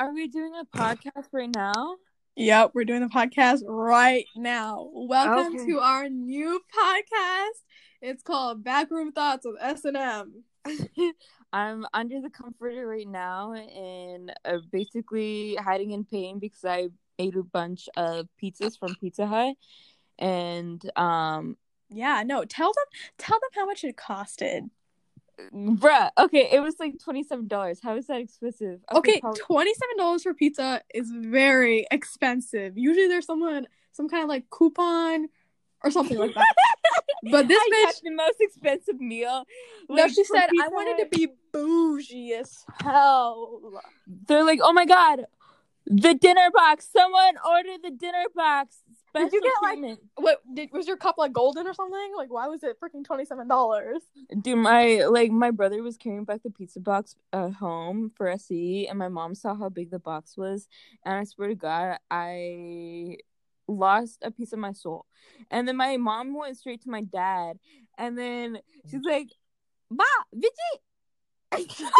Are we doing a podcast right now? Yep, we're doing the podcast right now. Welcome Okay. to our new podcast. It's called Backroom Thoughts with S and M. I'm under the comforter right now and uh, basically hiding in pain because I ate a bunch of pizzas from Pizza Hut. And um Yeah, no, tell them tell them how much it costed. Bruh, okay, it was like $27. How is that expensive? Okay, probably- twenty seven dollars for pizza is very expensive. Usually there's someone some kind of like coupon or something like that. But this I bitch the most expensive meal. No, she said I Pizza wanted to be bougie as hell. They're like, oh my god, the dinner box. Someone ordered the dinner box. Did you get, like- What did was your cup like golden or something? Like why was it freaking twenty seven dollars? Dude, my like my brother was carrying back the pizza box uh, home for eat, and my mom saw how big the box was, and I swear to God, I lost a piece of my soul. And then my mom went straight to my dad, and then she's like, "Ba, Vijay."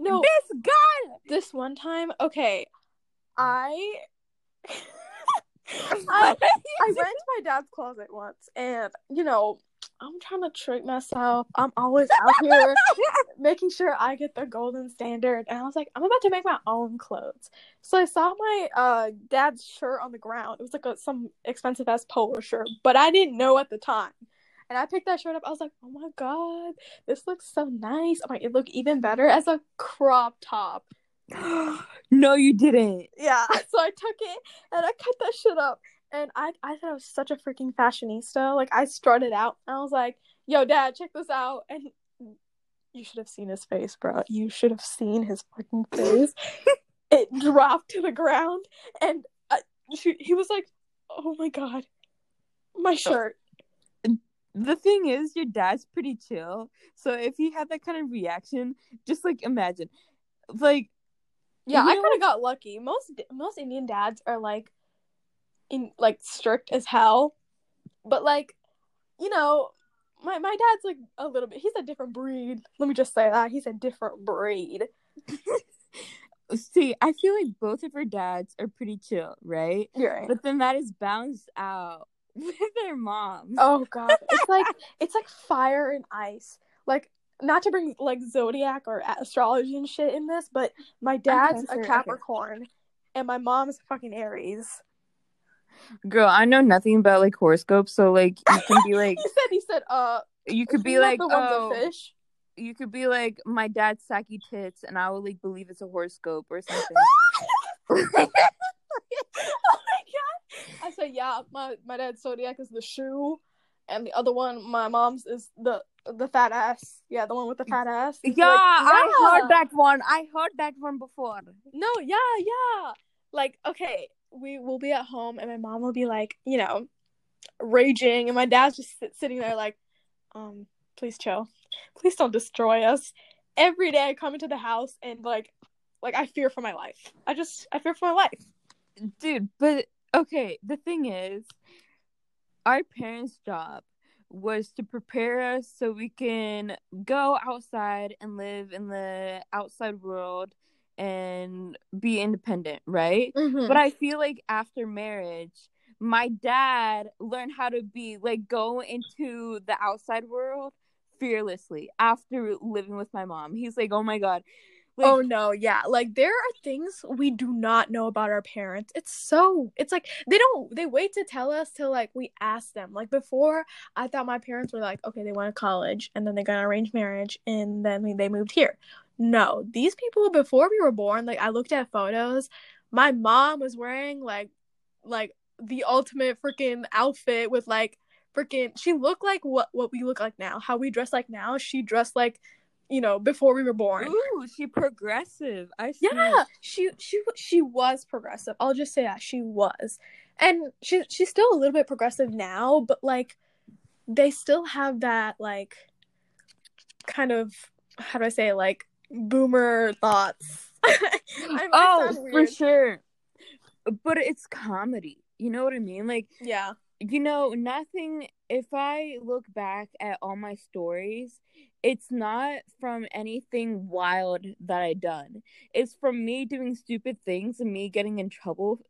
No, this guy. this one time, okay, I I, I went to my dad's closet once, and you know, I'm trying to treat myself. I'm always out here making sure I get the golden standard, and I was like, I'm about to make my own clothes. So I saw my uh dad's shirt on the ground. It was like a, some expensive ass polo shirt, but I didn't know at the time. And I picked that shirt up. I was like, "Oh my god, this looks so nice! Oh my, it looked even better as a crop top." no, you didn't. Yeah, so I took it and I cut that shit up. And I I thought I was such a freaking fashionista. Like I strutted out and I was like, "Yo, dad, check this out." And you should have seen his face, bro. You should have seen his fucking face. it dropped to the ground and I, she, he was like, "Oh my god, my shirt." the thing is your dad's pretty chill so if he had that kind of reaction just like imagine like Yeah, You I kind of got lucky. Most most Indian dads are like in like strict as hell. But like, you know, my my dad's like a little bit he's a different breed. Let me just say that. He's a different breed. see i feel like both of her dads are pretty chill right You're right. but then that is balanced out with their moms Oh god. It's like it's like fire and ice. Like not to bring like zodiac or astrology and shit in this, but my dad's a okay. Capricorn and my mom's fucking Aries. girl i know nothing about like horoscopes so like you can be like he said he said uh you could be like oh fish. you could be like my dad's sacky tits and i will like believe it's a horoscope or something oh my god! I said, yeah, my my dad's zodiac is the shoe, and the other one, my mom's is the the fat ass. Yeah, the one with the fat ass. Yeah, like, i heard that one i heard that one before No, yeah, yeah. Like, okay, we will be at home, and my mom will be like, you know, raging, and my dad's just sit- sitting there like, um, please chill, please don't destroy us. Every day I come into the house and like, like I fear for my life. I just I fear for my life. dude but okay the thing is our parents job was to prepare us so we can go outside and live in the outside world and be independent right Mm-hmm. but i feel like after marriage my dad learned how to be like go into the outside world fearlessly after living with my mom he's like oh my god like, oh no, yeah. Like there are things we do not know about our parents. It's so it's like they don't they wait to tell us till like we ask them. Like before, I thought my parents were like, okay, they went to college and then they got an arranged marriage and then they moved here. No, these people before we were born, like I looked at photos, my mom was wearing like like the ultimate freaking outfit with like freaking she looked like what what we look like now. How we dress like now, she dressed like you know, before we were born. ooh she progressive. I see. Yeah, she she she was progressive. I'll just say that she was, and she she's still a little bit progressive now, but like they still have that like kind of how do I say like boomer thoughts. Oh for sure. But it's comedy. You know what i mean? Like Yeah, you know nothing if i look back at all my stories it's not from anything wild that I done. It's from me doing stupid things and me getting in trouble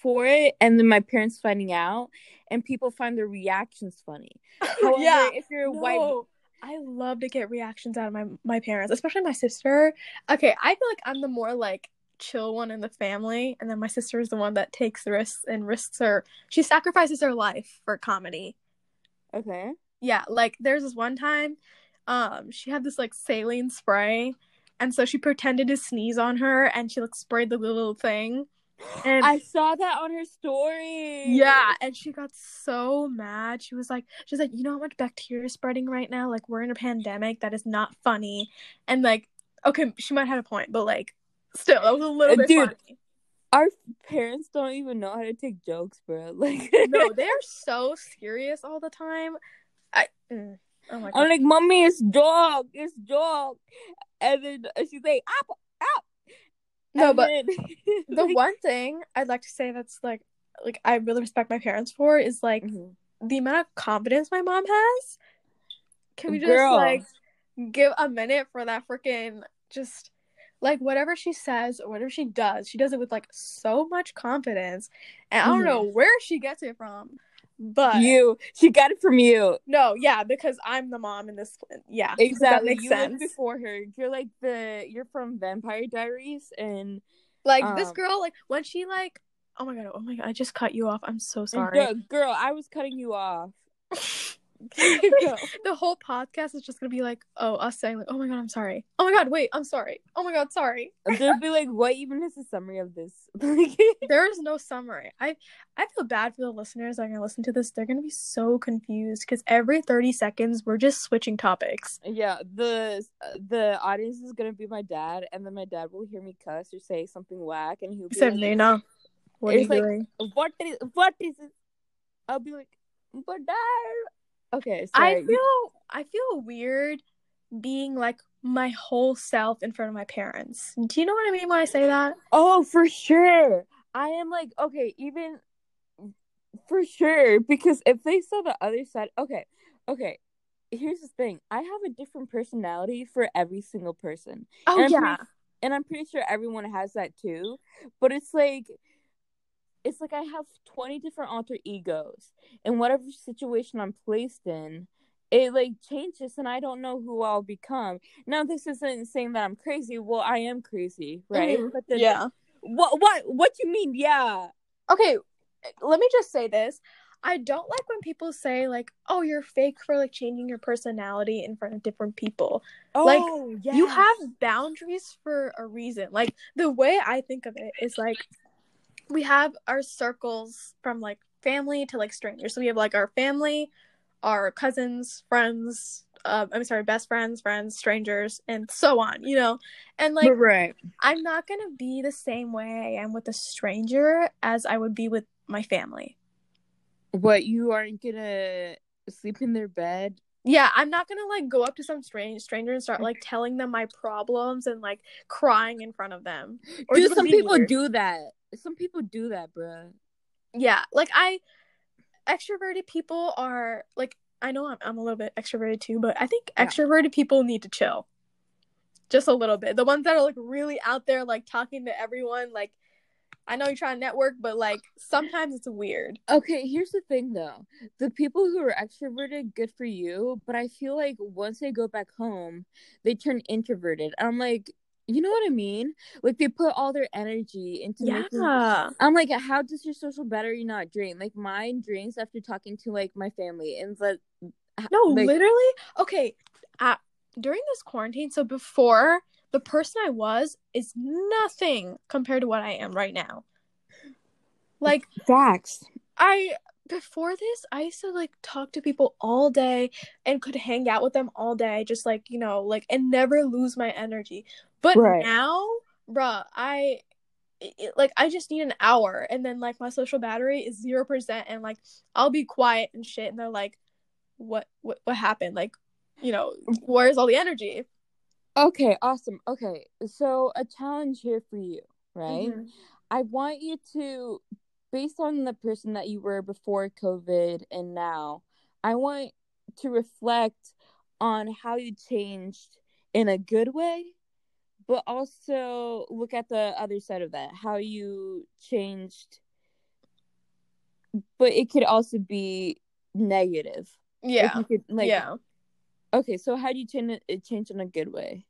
for it and then my parents finding out and people find their reactions funny. However, yeah. if you're a No, white I love to get reactions out of my my parents, especially my sister. Okay, I feel like I'm the more like chill one in the family, and then my sister is the one that takes risks and risks her. She sacrifices her life for comedy. Okay. Yeah, like there's this one time, um, she had this like saline spray, and so she pretended to sneeze on her, and she like sprayed the little thing. And I saw that on her story. yeah, and she got so mad. She was like, she's like, you know how much bacteria is spreading right now? Like we're in a pandemic. That is not funny. And like, okay, she might have had a point, but like, still, that was a little bit dude. funny. Our parents don't even know how to take jokes, bro. Like No, they're so serious all the time. I, mm, oh. I'm like, mommy, it's dog, it's dog, And then she's like, up, up. No, And but then- the like- one thing I'd like to say that's like, like I really respect my parents for is like Mhm. the amount of confidence my mom has. Can we just Girl. like give a minute for that freaking just like whatever she says or whatever she does, she does it with like so much confidence. And I don't Mhm. know where she gets it from. But you, she got it from you. no, yeah, because I'm the mom in this yeah. Exactly. That makes you sense. before her. You're like the you're from Vampire Diaries and Like this Um, girl, like when she like oh my god, oh my god, I just cut you off. I'm so sorry. girl, girl, I was cutting you off. The whole podcast is just gonna be like, oh, us saying like, oh my god, I'm sorry. Oh my god, wait, I'm sorry. Oh my god, sorry. They'll be like, what even is the summary of this? There is no summary. I I feel bad for the listeners that are gonna listen to this. They're gonna be so confused because every 30 seconds we're just switching topics. yeah, the uh, the audience is gonna be my dad, and then my dad will hear me cuss or say something whack, and he'll be Said like, Nina, what are you like- doing? "What is what is it?" I'll be like, "But dad." Okay, I feel I feel weird being like my whole self in front of my parents. Do you know what I mean when I say that? Oh, for sure. I am like, okay, even for sure, because if they saw the other side, okay, okay. Here's the thing. I have a different personality for every single person. Oh And yeah. pretty- and I'm pretty sure everyone has that too. But it's like it's like I have 20 different alter egos. And whatever situation I'm placed in, it like changes and I don't know who I'll become. Now this isn't saying that I'm crazy. Well, I am crazy, right? Mhm. But then Yeah. what what what do you mean? Yeah. okay let me just say this i don't like when people say like oh you're fake for like changing your personality in front of different people Like, Oh, you have boundaries for a reason like the way i think of it is like we have our circles from like family to like strangers so we have like our family our cousins friends uh, i'm sorry best friends friends strangers and so on you know and like right. I'm not gonna be the same way I am with a stranger as I would be with my family. What you aren't gonna sleep in their bed? Yeah, I'm not gonna like go up to some strange stranger and start like telling them my problems and like crying in front of them. Or Dude, some people weird. do that. Some people do that, bruh. Yeah, like I extroverted people are like I know I'm I'm a little bit extroverted too, but I think Yeah. extroverted people need to chill. Just a little bit. The ones that are like really out there like talking to everyone like I know you're trying to network, but like sometimes it's weird. Okay, here's the thing though. The people who are extroverted, good for you. But I feel like once they go back home, they turn introverted. I'm like, you know what I mean? Like they put all their energy into making Yeah. I'm like, how does your social battery not drain? Like mine drains after talking to like my family and it's like No, like, literally. Okay, uh, during this quarantine, so before the person I was is nothing compared to what I am right now. Like facts. I before this, I used to like talk to people all day and could hang out with them all day, just like you know, like and never lose my energy. But Right. now, bruh, I it, like I just need an hour, and then like my social battery is zero percent, and like I'll be quiet and shit, and they're like, "What? What? What happened? Like, you know, where's all the energy?" Okay, awesome. Okay. So a challenge here for you, right? Mhm. I want you to, based on the person that you were before COVID and now, I want to reflect on how you changed in a good way, but also look at the other side of that, how you changed but it could also be negative. Yeah. Like, could, like yeah. okay, so how do you change it change in a good way?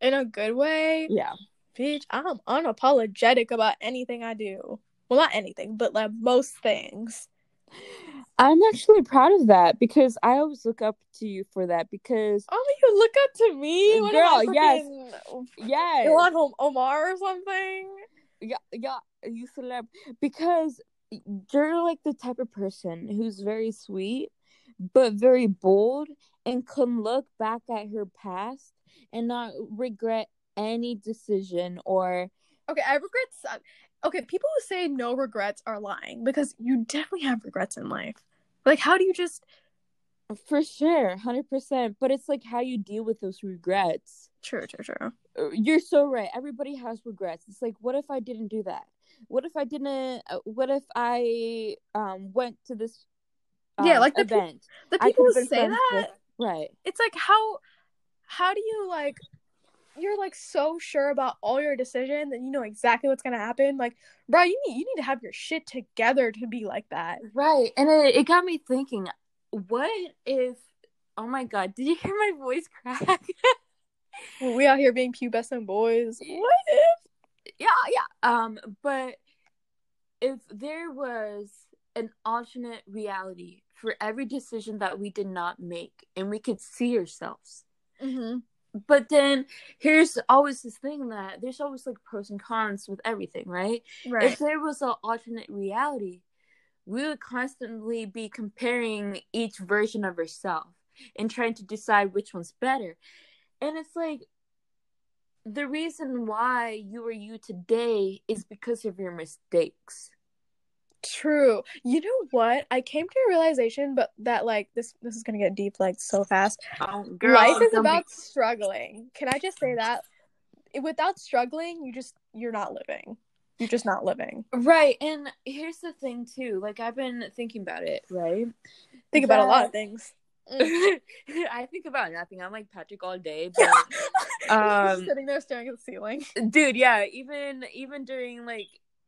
In a good way. Yeah. Bitch, I'm unapologetic about anything I do. Well, not anything, but like most things. I'm actually proud of that because I always look up to you for that because Oh, you look up to me, What Girl, yes. yes, Ilhan Hom- Omar or something. yeah, yeah, you celeb because you're like the type of person who's very sweet but very bold and can look back at her past and not regret any decision or Okay, I regret some. Okay, people who say no regrets are lying because you definitely have regrets in life. Like, how do you just? for sure 100% but it's like how you deal with those regrets True, true, true. Uh, you're so right everybody has regrets it's like what if i didn't do that what if i didn't uh, what if i um went to this Yeah, um, like the pe- event The people who say that, with- right it's like how, how do you like? You're like so sure about all your decisions and you know exactly what's gonna happen. Like, bro, you need you need to have your shit together to be like that. Right. And it, it got me thinking, what if oh my god, did you hear my voice crack? We out here being pubescent boys. what if Yeah, yeah. Um, but if there was an alternate reality for every decision that we did not make and we could see ourselves. Mm-hmm. But then here's always this thing that there's always like pros and cons with everything, right? Right. if there was an alternate reality, we would constantly be comparing each version of ourselves and trying to decide which one's better. And it's like the reason why you are you today is because of your mistakes. True. You know what? I came to a realization, but that like this this is gonna get deep like so fast. Oh, Life is about struggling. Can I just say that? Without struggling, you just you're not living. You're just not living. right. And here's the thing too. Like I've been thinking about it. Right. Think about a lot of things. I think about nothing. I'm like Patrick all day, but um, sitting there staring at the ceiling. dude yeah even even during like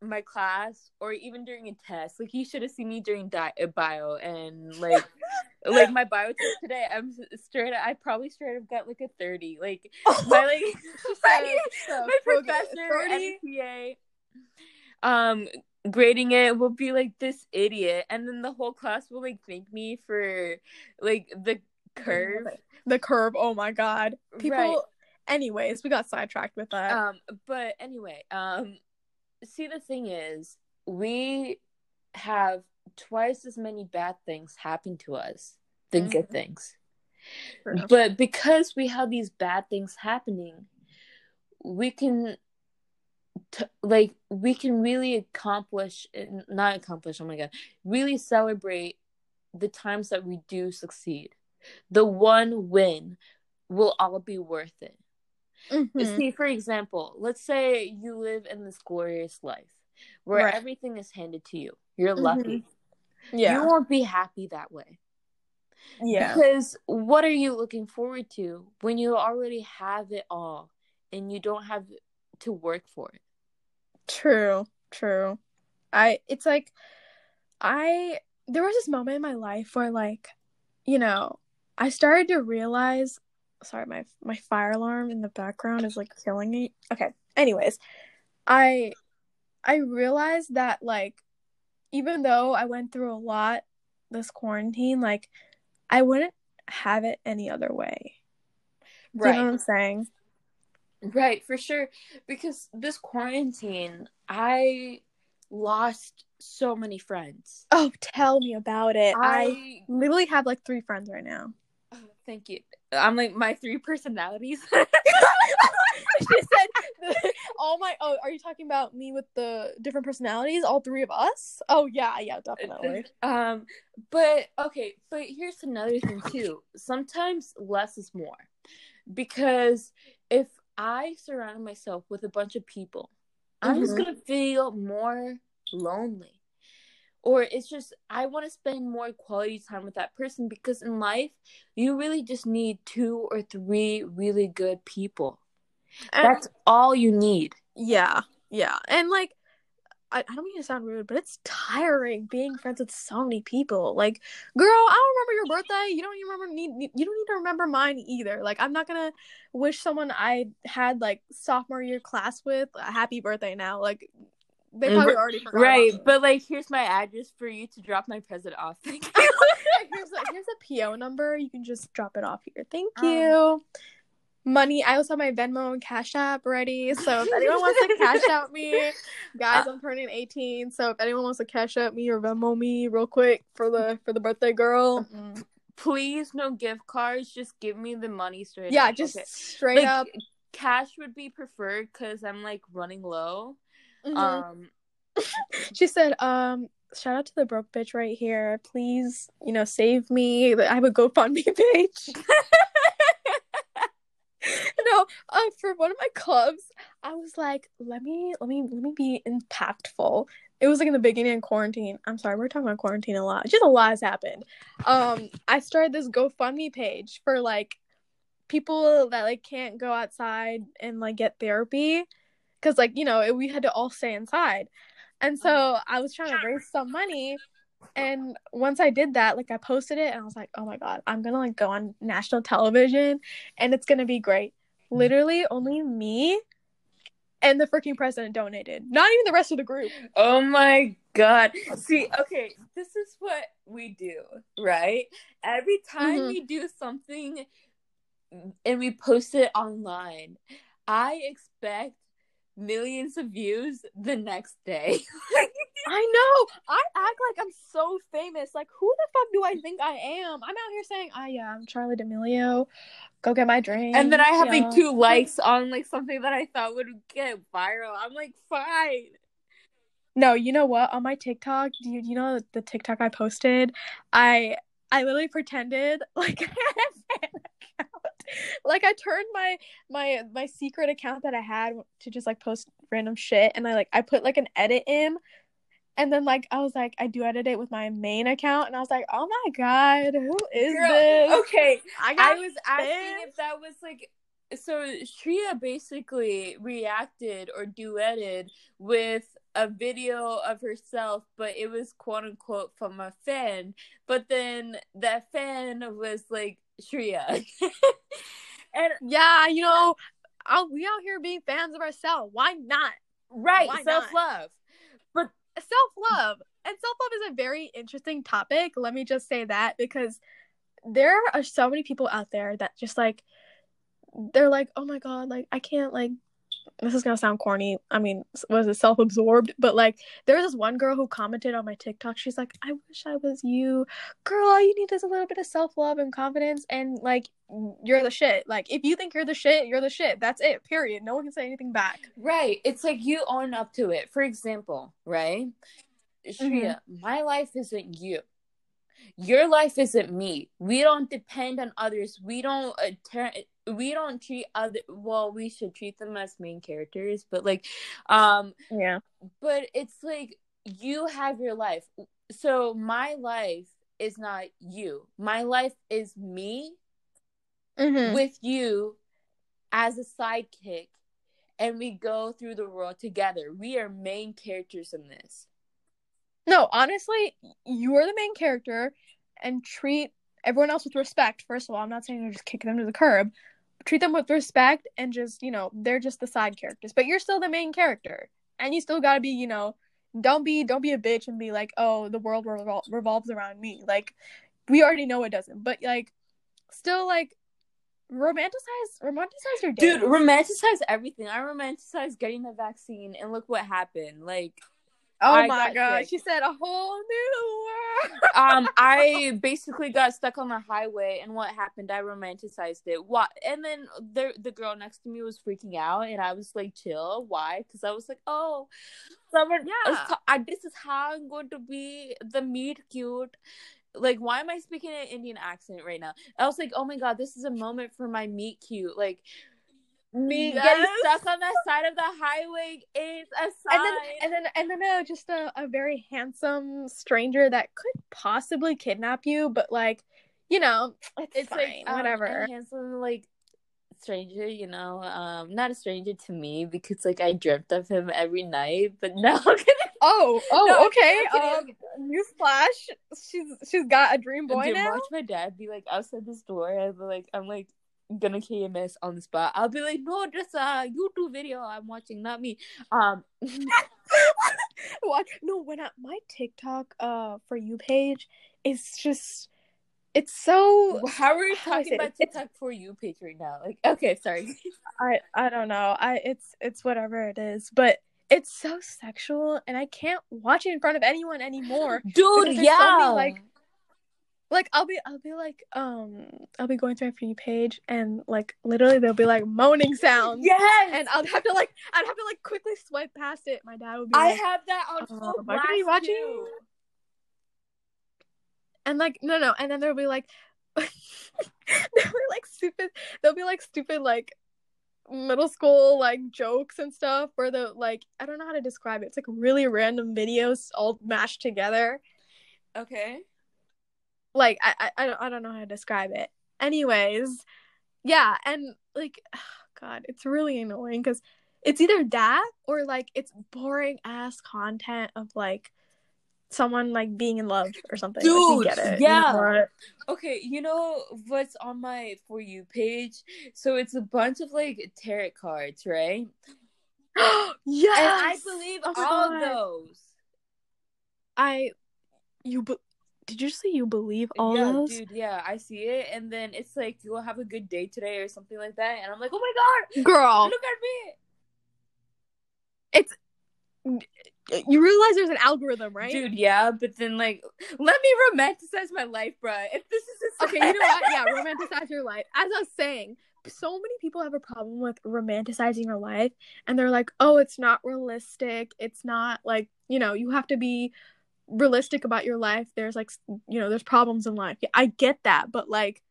my class or even during a test like you should have seen me during di- bio and like like my bio test today i'm straight i probably straight up got like a 30 like my like So, my professor 30? um grading it will be like this idiot and then the whole class will like thank me for like the curve The curve. Oh my god. People. Right. Anyways, we got sidetracked with that. um but anyway um see the thing is we have twice as many bad things happen to us than good Mhm. things. But because we have these bad things happening we can t- like we can really accomplish not accomplish oh my god really celebrate the times that we do succeed. The one win will all be worth it Mhm. See, for example, let's say you live in this glorious life where Right. everything is handed to you. You're Mhm. lucky. Yeah. You won't be happy that way. yeah. Because what are you looking forward to when you already have it all and you don't have to work for it? True, true. I it's like I there was this moment in my life where like, you know, I started to realize sorry, my my fire alarm in the background is like killing me. Okay. Anyways, I I realized that like even though I went through a lot this quarantine, like I wouldn't have it any other way. Do you know what I'm saying? Right, for sure. Because this quarantine, I lost so many friends. Oh, tell me about it. I I literally have like three friends right now. oh, thank you. I'm like my three personalities. she said all my oh are you talking about me with the different personalities all three of us? Oh yeah yeah definitely. Um but okay but here's another thing too. Sometimes less is more. Because if i surround myself with a bunch of people i'm just Mhm. gonna feel more lonely or it's just I want to spend more quality time with that person because in life you really just need two or three really good people. And- That's all you need. Yeah, yeah, and like. I, I don't mean to sound rude, but it's tiring being friends with so many people. Like, girl, I don't remember your birthday. You don't even remember need you don't need to remember mine either. Like, I'm not gonna wish someone I had like sophomore year class with a happy birthday now. Like, they probably already forgot. Right, but like here's my address for you to drop my present off. Thank you. here's a here's a PO number. You can just drop it off here. Thank Um, you. Money. I also have my Venmo and Cash App ready. So if anyone wants to cash out me, guys, I'm turning 18. So if anyone wants to cash out me or Venmo me real quick for the for the birthday girl, Please no gift cards, just give me the money straight yeah, up, just okay? straight Like, up. cash would be preferred because I'm like running low. Mhm. Um she said, um. Shout out to the broke bitch right here. Please, you know, save me. I have a GoFundMe page. no, uh, for one of my clubs, I was like, let me, let me, let me be impactful. It was like in the beginning of quarantine. I'm sorry, we're talking about quarantine a lot. Just a lot has happened. Um, I started this GoFundMe page for like people that like can't go outside and like get therapy, because like you know we had to all stay inside, and so I was trying to raise some money. And once I did that, like I posted it and I was like, oh my god, I'm gonna like go on national television and it's gonna be great. Literally only me and the freaking president donated. Not even the rest of the group. Oh my god. See, okay, this is what we do, right? Every time Mhm. we do something and we post it online, I expect millions of views the next day. I know. I act like I'm so famous. Like who the fuck do I think I am? I'm out here saying, "Ah, yeah, I'm Charli D'Amelio. Go get my drink." and then I have yeah. like two likes on like something that I thought would get viral. I'm like, fine. No, you know what? On my TikTok, do you, you know the TikTok I posted? I I literally pretended like Like I turned my my my secret account that I had to just like post random shit and I like I put like an edit in and then like I was like I do edit it with my main account and I was like, "Oh my god, who is Girl, this?" Okay, I I was asking if that was like so Shreya basically reacted or duetted with a video of herself, but it was quote unquote from a fan. But then that fan was like Shreya. and Yeah, you know, I'll, we out here being fans of ourselves. Why not? right, self love. But self love. And self love is a very interesting topic. Let me just say that because there are so many people out there that just like, they're like, oh my God, like, I can't, like, this is gonna sound corny. I mean, was it self absorbed? But like, there was this one girl who commented on my TikTok. She's like, I wish I was you. Girl, all you need is a little bit of self love and confidence, and like, you're the shit. Like, if you think you're the shit, you're the shit. That's it, period. No one can say anything back. right, it's like you own up to it. For example, right? Shreya, mm-hmm. my life isn't you. Your life isn't me. We don't depend on others. We don't uh, turn. We don't treat other. Well, we should treat them as main characters, but like, um, Yeah. but it's like you have your life. So my life is not you. My life is me Mm-hmm. with you as a sidekick, and we go through the world together. We are main characters in this. No, honestly, you are the main character and treat everyone else with respect. First of all, I'm not saying to just kick them to the curb. Treat them with respect and just, you know, they're just the side characters. But you're still the main character. And you still gotta be, you know, don't be don't be a bitch and be like, oh, the world revol- revolves around me. Like, we already know it doesn't. But like still like romanticize romanticize your Dude, romanticize everything. I romanticize getting the vaccine, and look what happened. Like, oh I my god. sick. She said a whole new world. um, I basically got stuck on the highway, and what happened? I romanticized it. What? And then the the girl next to me was freaking out, and I was like, "Chill." Why? Because I was like, "Oh, someone. Yeah. I, this is how I'm going to be the meet cute." Like, why am I speaking an Indian accent right now? I was like, "Oh my god, this is a moment for my meet cute." Like, Me Yes. getting stuck on that side of the highway is a sign. and then and then and then uh, just a, a very handsome stranger that could possibly kidnap you, but like, you know, it's, it's fine, like um, whatever. a handsome like stranger, you know, um, not a stranger to me because like I dreamt of him every night. But now. Oh, oh, No, okay. Um, newsflash, she's she's got a dream boy Dude, now. watch my dad be like outside this door and like I'm like gonna KMS on the spot. I'll be like, no, just a YouTube video I'm watching, not me. Um, Watch, no, when I, my TikTok uh for you page is just, it's so how are we How talking about it? It's- TikTok for you page right now? Like, okay, sorry. I I don't know. I it's it's whatever it is, but it's so sexual, and I can't watch it in front of anyone anymore. Dude, there's so yeah. many, like- like I'll be I'll be like um I'll be going through my for you page, and like literally there'll be like moaning sounds. yes, And I'll have to like I'd have to like quickly swipe past it. My dad would be I like, have that on Oh, full why are you watching? too. and like no no, and then there'll be like there'll be like stupid there'll be like stupid like middle school like jokes and stuff where the like I don't know how to describe it. It's like really random videos all mashed together. Okay. Like I I I don't, I don't know how to describe it. Anyways, yeah, and like God, it's really annoying because it's either that or like it's boring ass content of like someone like being in love or something. Like, Dude, get it. yeah. You Okay, you know what's on my for you page? So it's a bunch of like tarot cards, right? yes. And I believe Oh all God. those. I you did you say you believe all those? yeah, those? dude, yeah, I see it, and then it's like you'll have a good day today or something like that, and I'm like, oh my god, Girl, look at me, It's, you realize there's an algorithm, right? dude. Yeah, but then like, let me romanticize my life, bruh. If this is a Okay, you know what? Yeah, romanticize your life. As I was saying, so many people have a problem with romanticizing your life, and they're like, "Oh, it's not realistic. It's not like you know, you have to be realistic about your life. There's like, you know, there's problems in life. Yeah, I get that, but like,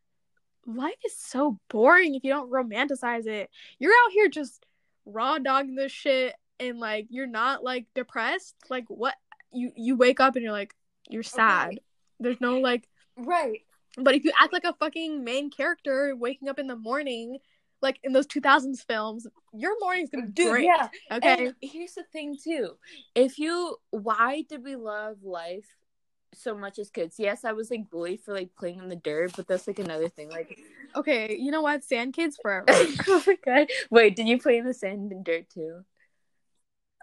life is so boring if you don't romanticize it. You're out here just raw dogging this shit, and like, you're not like depressed. Like, what? You you wake up and you're like, you're sad. There's no like right. but if you act like a fucking main character waking up in the morning, like in those 2000s films, your morning's gonna be great. yeah. Okay. And here's the thing too. If you why did we love life so much as kids? Yes, I was like bullied for like playing in the dirt, but that's like another thing. Like Okay. You know what? Sand kids forever. Oh my god. Wait, did you play in the sand and dirt too?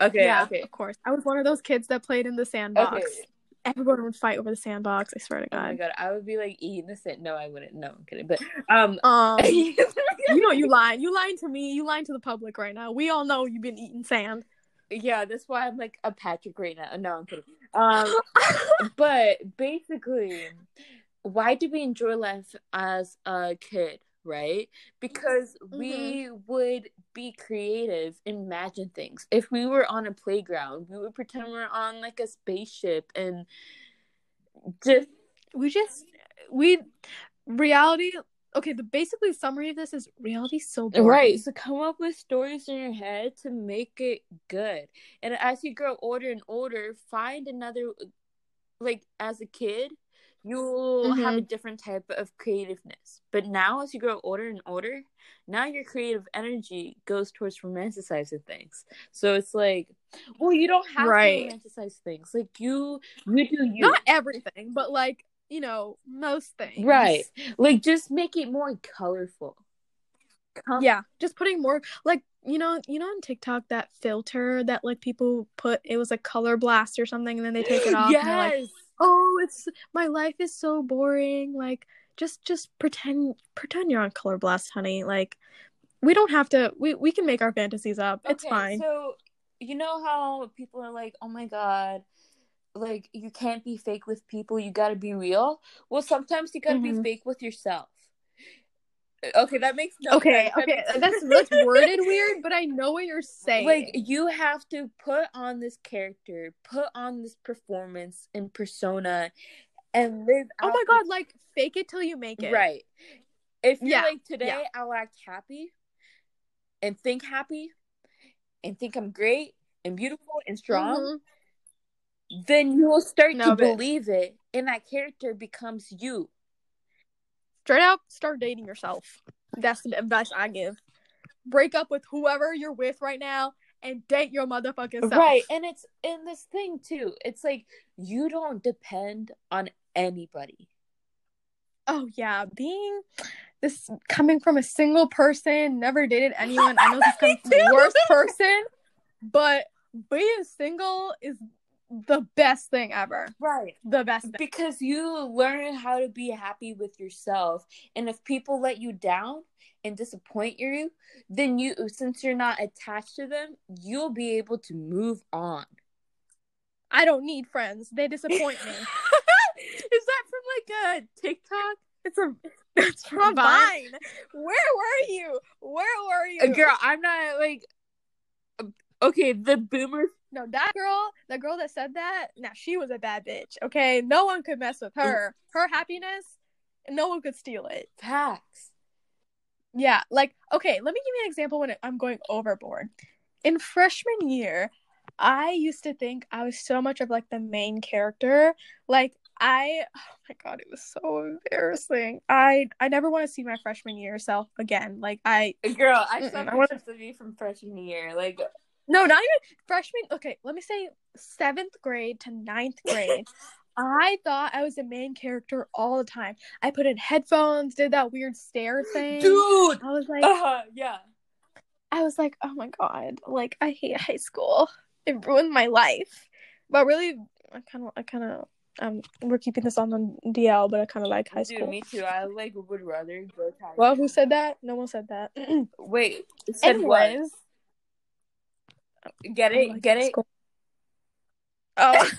Okay, yeah. okay. Of course. I was one of those kids that played in the sandbox. Okay. Everyone would fight over the sandbox. I swear to Oh my God. god, I would be like eating the sand. No, I wouldn't. No, I'm kidding. But um Um, you know you lying. You lying to me. You lying to the public right now. We all know you've been eating sand. yeah, that's why I'm like a Patrick right now. No, I'm kidding. Um but basically, why do we enjoy life as a kid, right? Because mm-hmm. we would be creative, imagine things. If we were on a playground, we would pretend we're on like a spaceship and just we just we reality. Okay. The basically summary of this is reality so boring. right. So come up with stories in your head to make it good. And as you grow older and older, find another like as a kid, you'll have a mm-hmm. different type of creativeness. But now as you grow older and older, now your creative energy goes towards romanticizing things. So it's like, well, you don't have Right. to romanticize things. Like you you do you. Not everything, but like you know most things. right. Like just make it more colorful. Come- Yeah, just putting more like you know you know on TikTok that filter that like people put it was like color blast or something and then they take it off. Yes. And like, oh, it's my life is so boring. Like just just pretend pretend you're on color blast, honey. Like we don't have to. We we can make our fantasies up. It's Okay, fine. So you know how people are like, "Oh my god, like you can't be fake with people. You got to be real." Well, sometimes you got to Mhm. be fake with yourself. Okay, that makes no okay, sense. That okay, that's that's worded weird, but I know what you're saying. Like you have to put on this character, put on this performance and persona, and live. oh my this- god, like fake it till you make it. Right. If you're Yeah, like today, yeah. I'll act happy. and think happy and think I'm great and beautiful and strong, Mhm. then you will start No, to but- believe it and that character becomes you. Straight up, start dating yourself. That's the advice I give. Break up with whoever you're with right now and date your motherfucking self. Right. And it's in this thing too. It's like you don't depend on anybody. Oh yeah, being this coming from a single person, never dated anyone. I know this is from the worst person, but being single is the best thing ever. Right. The best thing. Because you learn how to be happy with yourself. And if people let you down and disappoint you, then you since you're not attached to them, you'll be able to move on. I don't need friends. They disappoint me. Is that from like a TikTok? It's a it's from Vine? Where were you? Where were you? Girl, I'm not like okay, the boomers No, that girl, the girl that said that, now she was a bad bitch. Okay, no one could mess with her. Her happiness, no one could steal it. facts. Yeah, like okay, let me give you an example when I'm going overboard. In freshman year, I used to think I was so much of like the main character. Like I, oh my god, it was so embarrassing. I I never want to see my freshman year self again. Like I Girl, I saw I wanna- pictures of you from freshman year. Like no, not even freshman. Okay, let me say seventh grade to ninth grade. I thought I was the main character all the time. I put in headphones, did that weird stare thing. dude. I was like, Uh, yeah. I was like, oh my god, like I hate high school. It ruined my life. But really, I kind of, I kind of, um, we're keeping this on the DL, but I kind of like high school. Dude, me too. I like would rather go to high Well, who said that? No one said that. Wait, it said Anyways, what? Get it? like Get it? school. Oh.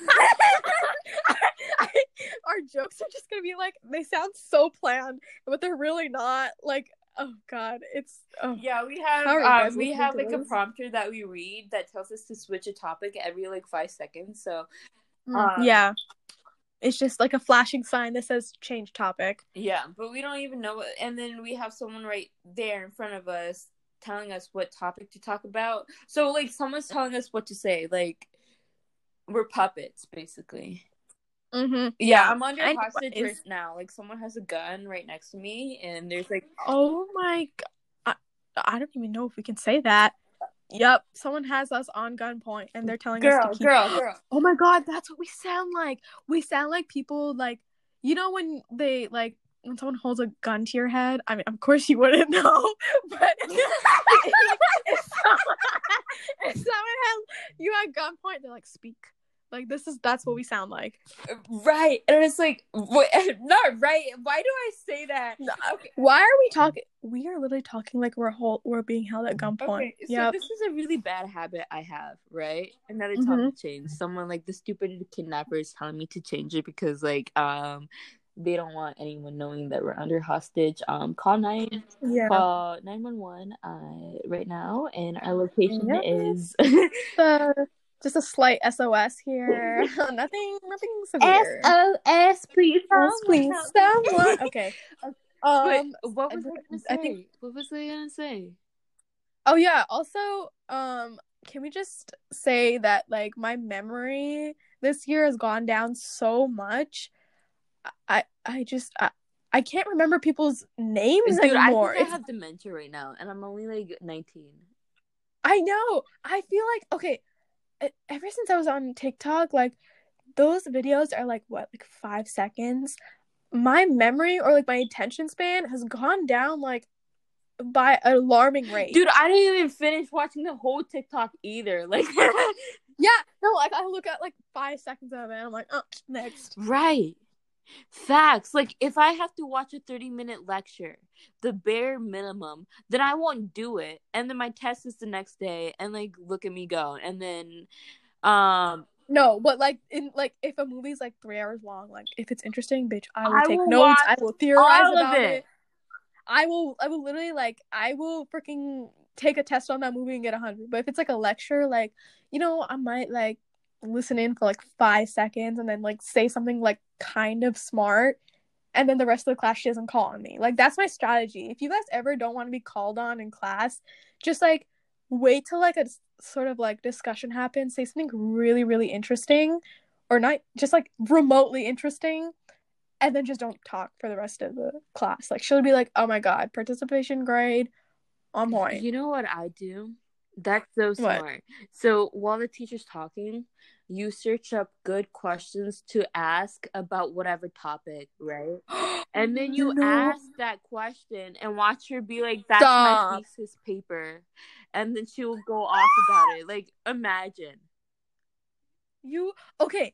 Our jokes are just gonna be like they sound so planned, but they're really not. Like, oh god, it's oh. Yeah, we have How are you guys um, we have like a prompter that we read that tells us to switch a topic every like five seconds. So Mm, Um, yeah. It's just like a flashing sign that says change topic. yeah, but we don't even know. What, and then we have someone right there in front of us telling us what topic to talk about. So like someone's telling us what to say. Like we're puppets, basically. Mm-hmm. Yeah, I'm under Anyways. hostage right now. Like someone has a gun right next to me, and there's like Oh my god. I, I don't even know if we can say that. Yep, someone has us on gunpoint and they're telling us girl, to keep girl, girl. Oh my god, that's what we sound like. We sound like people like you know when they like when someone holds a gun to your head. I mean, of course you wouldn't know, but if someone, if someone has you at gunpoint, they're like, "Speak." Like this is that's what we sound like. Right, and it's like what, not right. Why do I say that? Okay, Why are we talking? We are literally talking like we're whole we're being held at gunpoint. Okay, so Yep. this is a really bad habit I have, right? Another topic change. Someone like the stupid kidnapper is telling me to change it because like um they don't want anyone knowing that we're under hostage. Um call nine Yeah. call nine one one uh right now and our location Yeah. is Uh, just a slight SOS here. nothing nothing severe. SOS please Yes, please, someone. Okay. Um. but what was I I gonna say? think- what was I gonna say? Oh yeah. Also, um, can we just say that like my memory this year has gone down so much. I I just I, I can't remember people's names Dude, I anymore. think I have dementia right now and I'm only like nineteen. I know. I feel like okay. Ever since I was on TikTok, like those videos are like what, like five seconds. My memory or like my attention span has gone down like by alarming rate. Dude, I didn't even finish watching the whole TikTok either. Like, Yeah, no, like I look at like five seconds of it, and I'm like, oh, next. right. Facts. Like, if I have to watch a 30 minute lecture, the bare minimum, then I won't do it. And then my test is the next day, and like, look at me go. And then, um, No, but like in like if a movie's like three hours long, like if it's interesting, bitch, I will I take will notes. I will theorize about it. it. I will. I will literally like. I will freaking take a test on that movie and get a hundred. But if it's like a lecture, like you know, I might like listen in for like five seconds and then like say something like kind of smart, and then the rest of the class she doesn't call on me. Like that's my strategy. If you guys ever don't want to be called on in class, just like wait till like a sort of like discussion happens, say something really really interesting or not just like remotely interesting and then just don't talk for the rest of the class. Like she'll be like, "Oh my god, participation grade on point." You know what I do? That's so smart. What? So while the teacher's talking, you search up good questions to ask about whatever topic, right? and then you no. ask that question and watch her be like, "That's Stop. my thesis paper," and then she will go off about it. Like, imagine. You okay?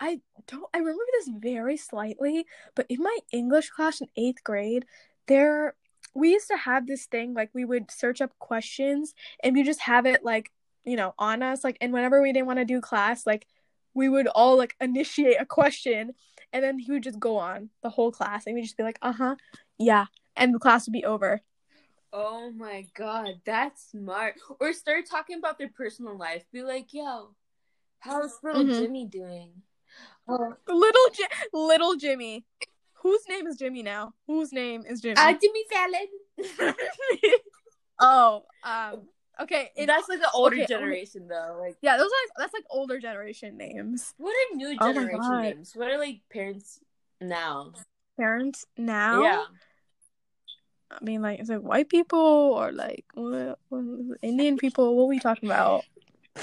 I don't. I remember this very slightly, but in my English class in eighth grade, there we used to have this thing like we would search up questions and we just have it like you know on us like and whenever we didn't want to do class like we would all like initiate a question and then he would just go on the whole class and we'd just be like uh-huh yeah and the class would be over oh my god that's smart or start talking about their personal life be like yo how's little mm-hmm. jimmy doing oh. little J- little jimmy whose name is jimmy now whose name is jimmy uh jimmy fallon oh um Okay, that's like the older okay, generation though. Like yeah, those are that's like older generation names. What are new oh generation oh names? What are like parents now? Parents now? Yeah. I mean, like, is it white people or like what, what, Indian people? What are we talking about?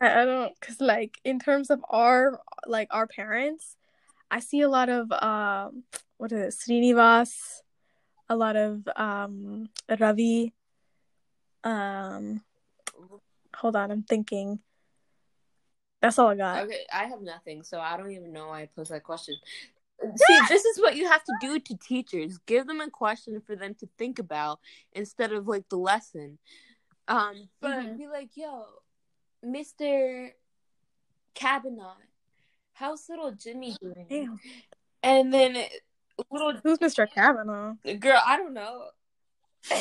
I, I don't, cause like in terms of our like our parents, I see a lot of um, what is it, Srinivas, a lot of um Ravi, um, hold on, I'm thinking. That's all I got. Okay, I have nothing, so I don't even know why I posed that question. See, this is what you have to do to teachers. Give them a question for them to think about instead of like the lesson. Um, but mm-hmm. be like, yo, Mr. Cabanot, how's little Jimmy doing? Damn. And then little Who's Mr. Cabanot? Girl, I don't know.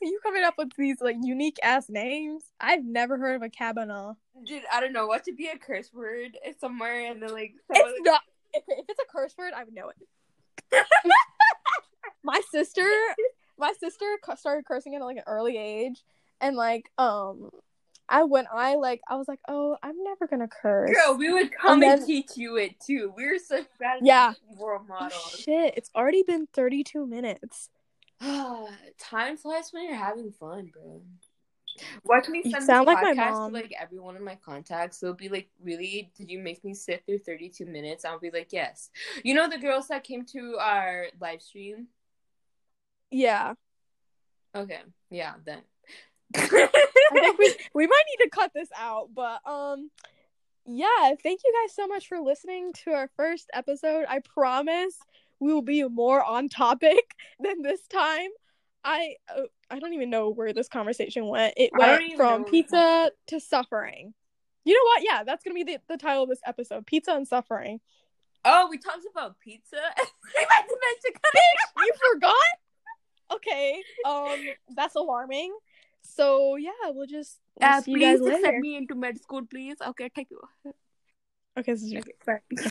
you coming up with these like unique ass names? I've never heard of a Cabanal. Dude, I don't know what to be a curse word somewhere, and then like it's not. If, if it's a curse word, I would know it. my sister, my sister started cursing at like an early age, and like um, I when I like I was like, oh, I'm never gonna curse. Girl, we would come and, and teach you it too. We are such bad yeah world oh, models. Oh, shit, it's already been 32 minutes. Time flies when you're having fun, bro. Watch me send you sound like my mom. to like every one of my contacts. They'll be like, "Really? Did you make me sit through 32 minutes?" I'll be like, "Yes." You know the girls that came to our live stream. Yeah. Okay. Yeah. Then. I think we we might need to cut this out, but um, yeah. Thank you guys so much for listening to our first episode. I promise we will be more on topic than this time. I uh, I don't even know where this conversation went. It went from pizza to suffering. You know what? Yeah, that's gonna be the, the title of this episode: Pizza and Suffering. Oh, we talked about pizza. you forgot? Okay. Um, that's alarming. So yeah, we'll just we'll uh, please accept me into med school, please. Okay, thank you. Okay, this is okay. Sorry.